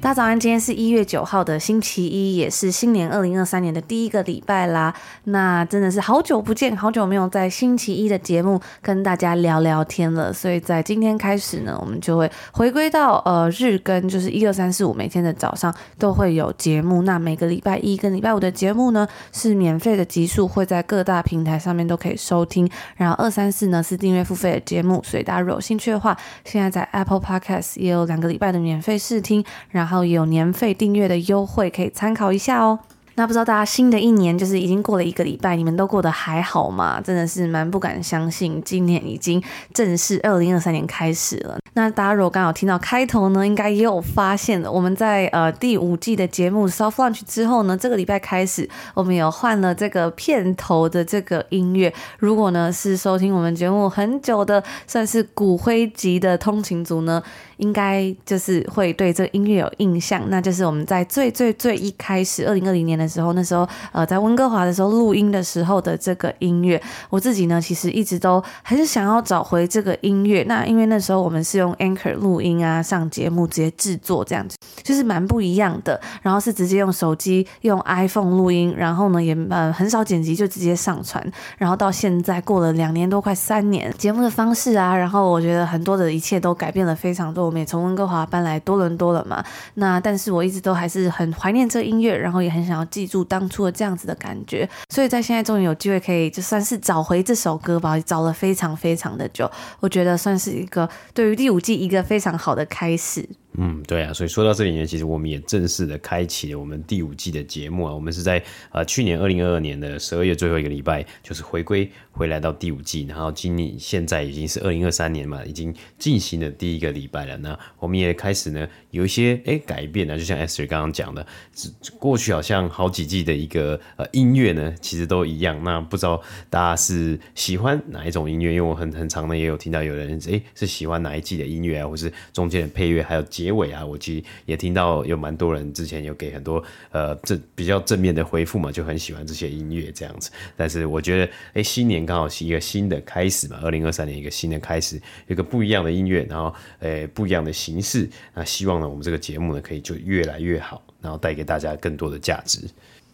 大家早安，今天是一月九号的星期一，也是新年二零二三年的第一个礼拜啦。那真的是好久不见，好久没有在星期一的节目跟大家聊聊天了。所以在今天开始呢，我们就会回归到呃日更，就是一二三四五每天的早上都会有节目。那每个礼拜一跟礼拜五的节目呢是免费的集数，会在各大平台上面都可以收听。然后二三四呢是订阅付费的节目，所以大家如果有兴趣的话，现在在 Apple Podcast 也有两个礼拜的免费试听。然然后有年费订阅的优惠，可以参考一下哦。那不知道大家新的一年就是已经过了一个礼拜，你们都过得还好吗？真的是蛮不敢相信，今年已经正式二零二三年开始了。那大家如果刚好听到开头呢，应该也有发现了，我们在呃第五季的节目 Soft Lunch 之后呢，这个礼拜开始，我们有换了这个片头的这个音乐。如果呢是收听我们节目很久的，算是骨灰级的通勤族呢，应该就是会对这个音乐有印象，那就是我们在最最最一开始二零二零年的时候，那时候呃在温哥华的时候录音的时候的这个音乐，我自己呢其实一直都还是想要找回这个音乐。那因为那时候我们是用 Anchor 录音啊，上节目直接制作这样子，就是蛮不一样的。然后是直接用手机用 iPhone 录音，然后呢也呃很少剪辑就直接上传。然后到现在过了两年多快三年，节目的方式啊，然后我觉得很多的一切都改变了非常多。我们也从温哥华搬来多伦多了嘛，那但是我一直都还是很怀念这音乐，然后也很想要记住当初的这样子的感觉，所以在现在终于有机会可以就算是找回这首歌吧，找了非常非常的久，我觉得算是一个对于第五季一个非常好的开始。嗯，对啊，所以说到这里呢，其实我们也正式的开启了我们第五季的节目啊。我们是在呃去年二零二二年的十二月最后一个礼拜，就是回归回来到第五季，然后今年现在已经是二零二三年嘛，已经进行了第一个礼拜了。那我们也开始呢有一些哎改变呢，就像 S 瑞刚刚讲的，过去好像好几季的一个呃音乐呢，其实都一样。那不知道大家是喜欢哪一种音乐？因为我很很常呢也有听到有人哎是喜欢哪一季的音乐啊，或是中间的配乐，还有。结尾啊，我其实也听到有蛮多人之前有给很多呃正比较正面的回复嘛，就很喜欢这些音乐这样子。但是我觉得，哎，新年刚好是一个新的开始嘛，二零二三年一个新的开始，有个不一样的音乐，然后诶不一样的形式。那希望呢，我们这个节目呢，可以就越来越好，然后带给大家更多的价值。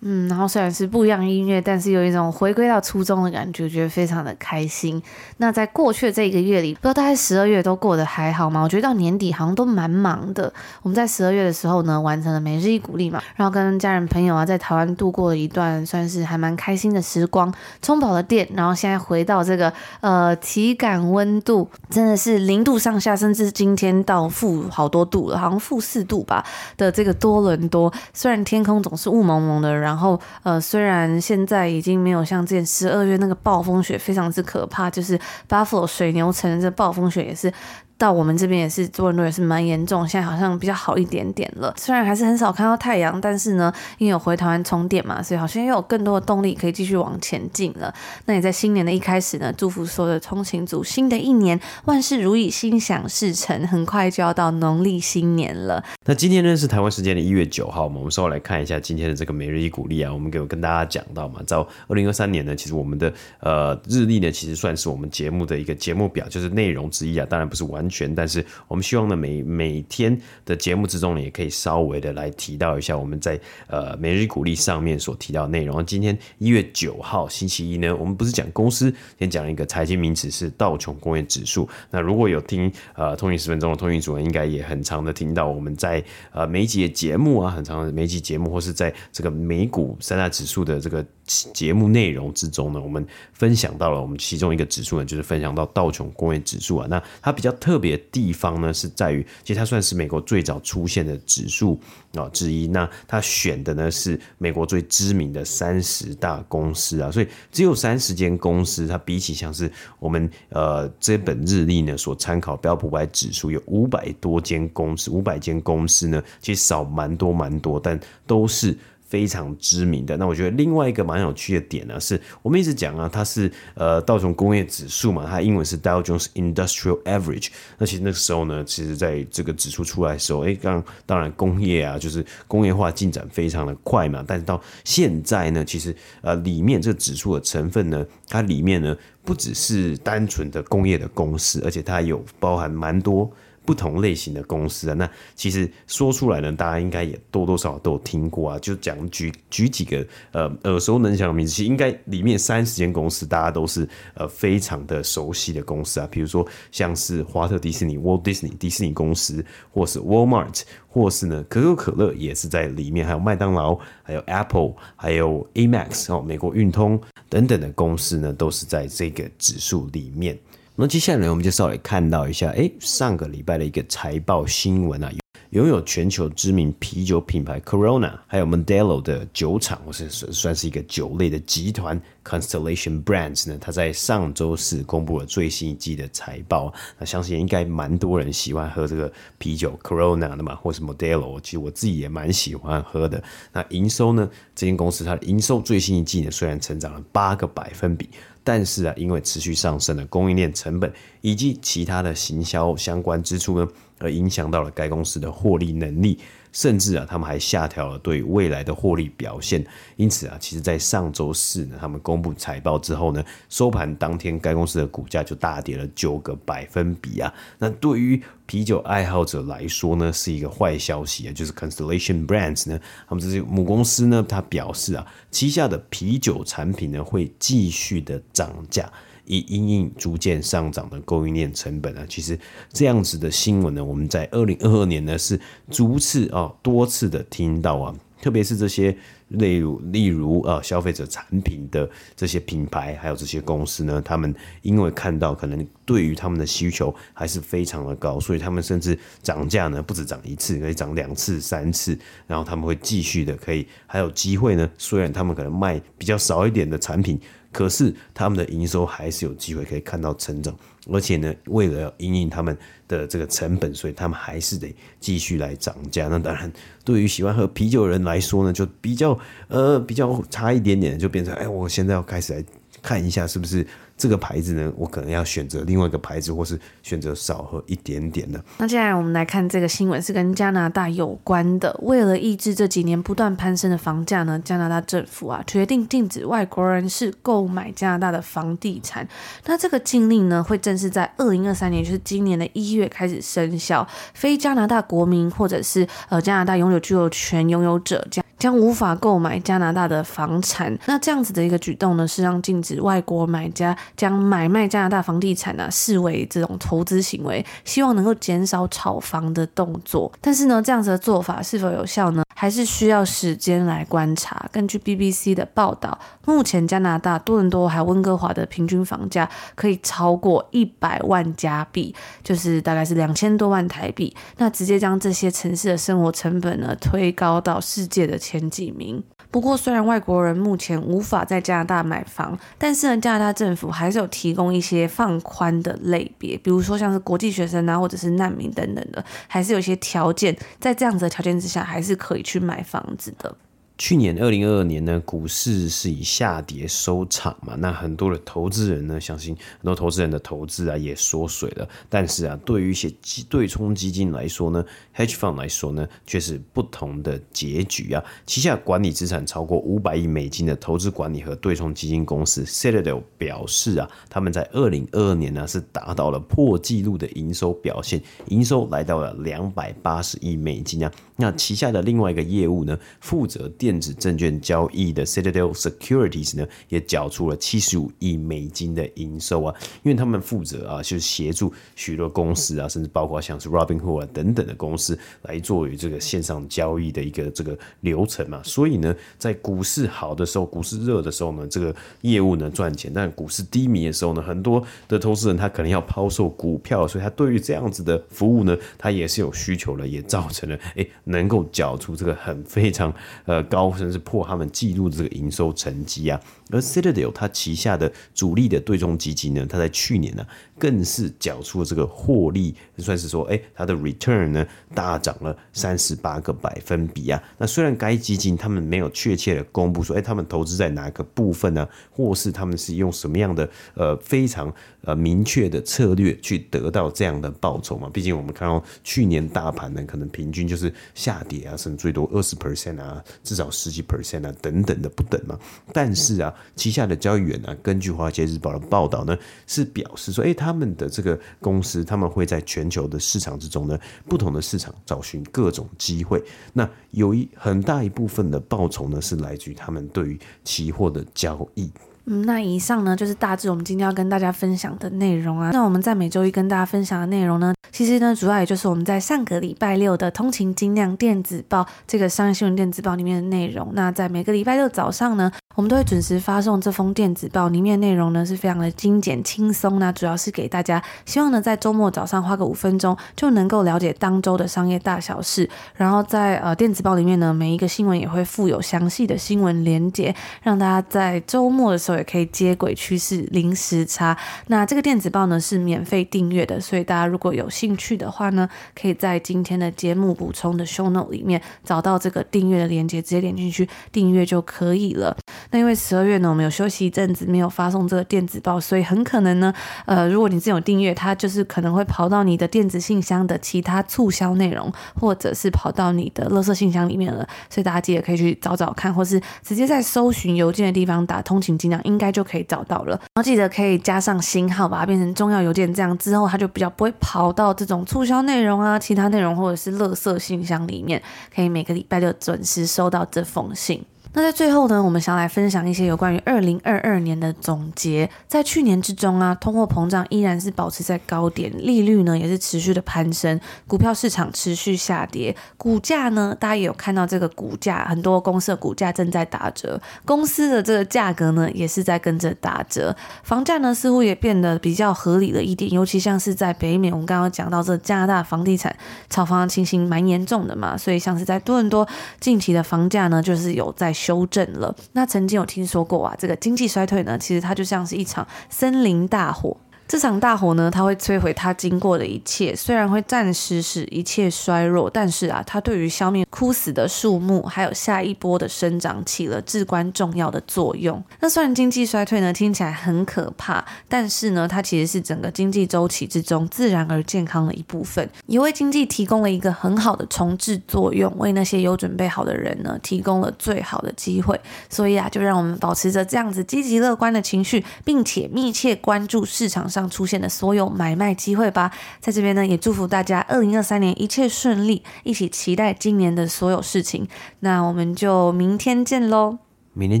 嗯，然后虽然是不一样音乐，但是有一种回归到初中的感觉，觉得非常的开心。那在过去的这一个月里，不知道大概十二月都过得还好吗？我觉得到年底好像都蛮忙的。我们在十二月的时候呢，完成了每日一鼓励嘛，然后跟家人朋友啊，在台湾度过了一段算是还蛮开心的时光，充饱了电。然后现在回到这个呃，体感温度真的是零度上下，甚至今天到负好多度了，好像负四度吧的这个多伦多。虽然天空总是雾蒙蒙的，然后呃，虽然现在已经没有像之前十二月那个暴风雪非常之可怕，就是 Buffalo 水牛城这暴风雪也是。到我们这边也是，多伦多也是蛮严重，现在好像比较好一点点了。虽然还是很少看到太阳，但是呢，因为有回台湾充电嘛，所以好像又有更多的动力可以继续往前进了。那也在新年的一开始呢，祝福所有的通勤族，新的一年万事如意，心想事成。很快就要到农历新年了。那今天呢是台湾时间的一月九号嘛，我们稍微来看一下今天的这个每日一鼓励啊，我们给我跟大家讲到嘛，在二零二三年呢，其实我们的呃日历呢，其实算是我们节目的一个节目表，就是内容之一啊，当然不是完完全，但是我们希望呢，每每天的节目之中呢，也可以稍微的来提到一下我们在呃每日股历上面所提到的内容。今天一月九号星期一呢，我们不是讲公司，先讲一个财经名词是道琼工业指数。那如果有听呃通讯十分钟的通讯主任，应该也很常的听到我们在呃每一集的节目啊，很长的每集节目，或是在这个美股三大指数的这个节目内容之中呢，我们分享到了我们其中一个指数呢，就是分享到道琼工业指数啊。那它比较特别的地方呢，是在于其实它算是美国最早出现的指数啊之一。那它选的呢是美国最知名的三十大公司啊，所以只有三十间公司。它比起像是我们呃这本日历呢所参考标普五百指数有五百多间公司，五百间公司呢其实少蛮多蛮多，但都是。非常知名的。那我觉得另外一个蛮有趣的点呢，是我们一直讲啊，它是呃道琼工业指数嘛，它英文是 Dow Jones Industrial Average。那其实那个时候呢，其实在这个指数出来的时候，哎，刚当然工业啊，就是工业化进展非常的快嘛。但是到现在呢，其实呃里面这个指数的成分呢，它里面呢不只是单纯的工业的公司，而且它有包含蛮多。不同类型的公司啊，那其实说出来呢，大家应该也多多少少都有听过啊。就讲举举几个呃耳熟能详的名字，其实应该里面三十间公司，大家都是呃非常的熟悉的公司啊。比如说像是华特迪士尼 （Walt Disney） 迪士尼公司，或是 Walmart，或是呢可口可乐也是在里面，还有麦当劳，还有 Apple，还有 Amex 哦，美国运通等等的公司呢，都是在这个指数里面。那接下来，我们就稍微看到一下，哎，上个礼拜的一个财报新闻啊，拥有全球知名啤酒品牌 Corona，还有 Modelo 的酒厂，或是算算是一个酒类的集团 Constellation Brands 呢，它在上周四公布了最新一季的财报。那相信应该蛮多人喜欢喝这个啤酒 Corona 的嘛，或是 Modelo，其实我自己也蛮喜欢喝的。那营收呢，这间公司它的营收最新一季呢，虽然成长了八个百分比。但是啊，因为持续上升的供应链成本以及其他的行销相关支出呢，而影响到了该公司的获利能力。甚至啊，他们还下调了对未来的获利表现。因此啊，其实，在上周四呢，他们公布财报之后呢，收盘当天，该公司的股价就大跌了九个百分比啊。那对于啤酒爱好者来说呢，是一个坏消息啊。就是 Constellation Brands 呢，他们这些母公司呢，他表示啊，旗下的啤酒产品呢，会继续的涨价。以因应逐渐上涨的供应链成本啊，其实这样子的新闻呢，我们在二零二二年呢是逐次啊多次的听到啊，特别是这些例如例如啊消费者产品的这些品牌，还有这些公司呢，他们因为看到可能对于他们的需求还是非常的高，所以他们甚至涨价呢不止涨一次，可以涨两次、三次，然后他们会继续的可以还有机会呢，虽然他们可能卖比较少一点的产品。可是他们的营收还是有机会可以看到成长，而且呢，为了要因应他们的这个成本，所以他们还是得继续来涨价。那当然，对于喜欢喝啤酒的人来说呢，就比较呃比较差一点点，就变成哎，我现在要开始来看一下是不是。这个牌子呢，我可能要选择另外一个牌子，或是选择少喝一点点的。那接下来我们来看这个新闻，是跟加拿大有关的。为了抑制这几年不断攀升的房价呢，加拿大政府啊决定禁止外国人士购买加拿大的房地产。那这个禁令呢，会正式在二零二三年，就是今年的一月开始生效。非加拿大国民或者是呃加拿大永久居留权拥有者将将无法购买加拿大的房产。那这样子的一个举动呢，是让禁止外国买家。将买卖加拿大房地产呢、视为这种投资行为，希望能够减少炒房的动作。但是呢，这样子的做法是否有效呢？还是需要时间来观察。根据 BBC 的报道，目前加拿大多伦多还有温哥华的平均房价可以超过一百万加币，就是大概是两千多万台币。那直接将这些城市的生活成本呢推高到世界的前几名。不过，虽然外国人目前无法在加拿大买房，但是呢，加拿大政府还是有提供一些放宽的类别，比如说像是国际学生啊，或者是难民等等的，还是有些条件，在这样子的条件之下，还是可以去买房子的。去年二零二二年呢，股市是以下跌收场嘛，那很多的投资人呢，相信很多投资人的投资啊也缩水了。但是啊，对于一些基对冲基金来说呢，hedge fund 来说呢，却是不同的结局啊。旗下管理资产超过五百亿美金的投资管理和对冲基金公司 Citadel 表示啊，他们在二零二二年呢是达到了破纪录的营收表现，营收来到了两百八十亿美金啊。那旗下的另外一个业务呢，负责电子证券交易的 Citadel Securities 呢，也缴出了七十五亿美金的营收啊，因为他们负责啊，就是协助许多公司啊，甚至包括像是 Robinhood 啊等等的公司来作为这个线上交易的一个这个流程嘛，所以呢，在股市好的时候，股市热的时候呢，这个业务呢赚钱，但股市低迷的时候呢，很多的投资人他可能要抛售股票，所以他对于这样子的服务呢，他也是有需求的，也造成了哎。能够缴出这个很非常呃高，甚至破他们记录的这个营收成绩啊。而 Citadel 它旗下的主力的对冲基金呢，它在去年呢更是缴出了这个获利，算是说，哎，它的 return 呢大涨了三十八个百分比啊。那虽然该基金他们没有确切的公布说，哎，他们投资在哪个部分呢，或是他们是用什么样的呃非常呃明确的策略去得到这样的报酬嘛？毕竟我们看到去年大盘呢，可能平均就是下跌啊，甚至最多二十 percent 啊，至少十几 percent 啊，等等的不等嘛。但是啊。旗下的交易员呢，根据华尔街日报的报道呢，是表示说，哎，他们的这个公司，他们会在全球的市场之中呢，不同的市场找寻各种机会。那有一很大一部分的报酬呢，是来自于他们对于期货的交易。嗯，那以上呢，就是大致我们今天要跟大家分享的内容啊。那我们在每周一跟大家分享的内容呢，其实呢，主要也就是我们在上个礼拜六的通勤精酿电子报这个商业新闻电子报里面的内容。那在每个礼拜六早上呢，我们都会准时发送这封电子报，里面内容呢是非常的精简轻松。那主要是给大家，希望呢在周末早上花个五分钟就能够了解当周的商业大小事。然后在呃电子报里面呢，每一个新闻也会附有详细的新闻连结，让大家在周末的时候。也可以接轨趋势零时差。那这个电子报呢是免费订阅的，所以大家如果有兴趣的话呢，可以在今天的节目补充的 show note 里面找到这个订阅的链接，直接点进去订阅就可以了。那因为十二月呢，我们有休息一阵子，没有发送这个电子报，所以很可能呢，呃，如果你是有订阅，它就是可能会跑到你的电子信箱的其他促销内容，或者是跑到你的垃圾信箱里面了。所以大家记得可以去找找看，或是直接在搜寻邮件的地方打“通勤尽量”。应该就可以找到了，然后记得可以加上星号，把它变成重要邮件，这样之后它就比较不会跑到这种促销内容啊、其他内容或者是垃圾信箱里面，可以每个礼拜六准时收到这封信。那在最后呢，我们想来分享一些有关于二零二二年的总结。在去年之中啊，通货膨胀依然是保持在高点，利率呢也是持续的攀升，股票市场持续下跌，股价呢，大家也有看到这个股价，很多公司的股价正在打折，公司的这个价格呢也是在跟着打折，房价呢似乎也变得比较合理了一点，尤其像是在北美，我们刚刚讲到这加拿大房地产炒房的情形蛮严重的嘛，所以像是在多伦多近期的房价呢，就是有在。修正了。那曾经有听说过啊，这个经济衰退呢，其实它就像是一场森林大火。这场大火呢，它会摧毁它经过的一切，虽然会暂时使一切衰弱，但是啊，它对于消灭枯死的树木，还有下一波的生长起了至关重要的作用。那虽然经济衰退呢，听起来很可怕，但是呢，它其实是整个经济周期之中自然而健康的一部分，也为经济提供了一个很好的重置作用，为那些有准备好的人呢，提供了最好的机会。所以啊，就让我们保持着这样子积极乐观的情绪，并且密切关注市场上上出现的所有买卖机会吧，在这边呢，也祝福大家二零二三年一切顺利，一起期待今年的所有事情。那我们就明天见喽，明天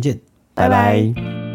见，拜拜。拜拜。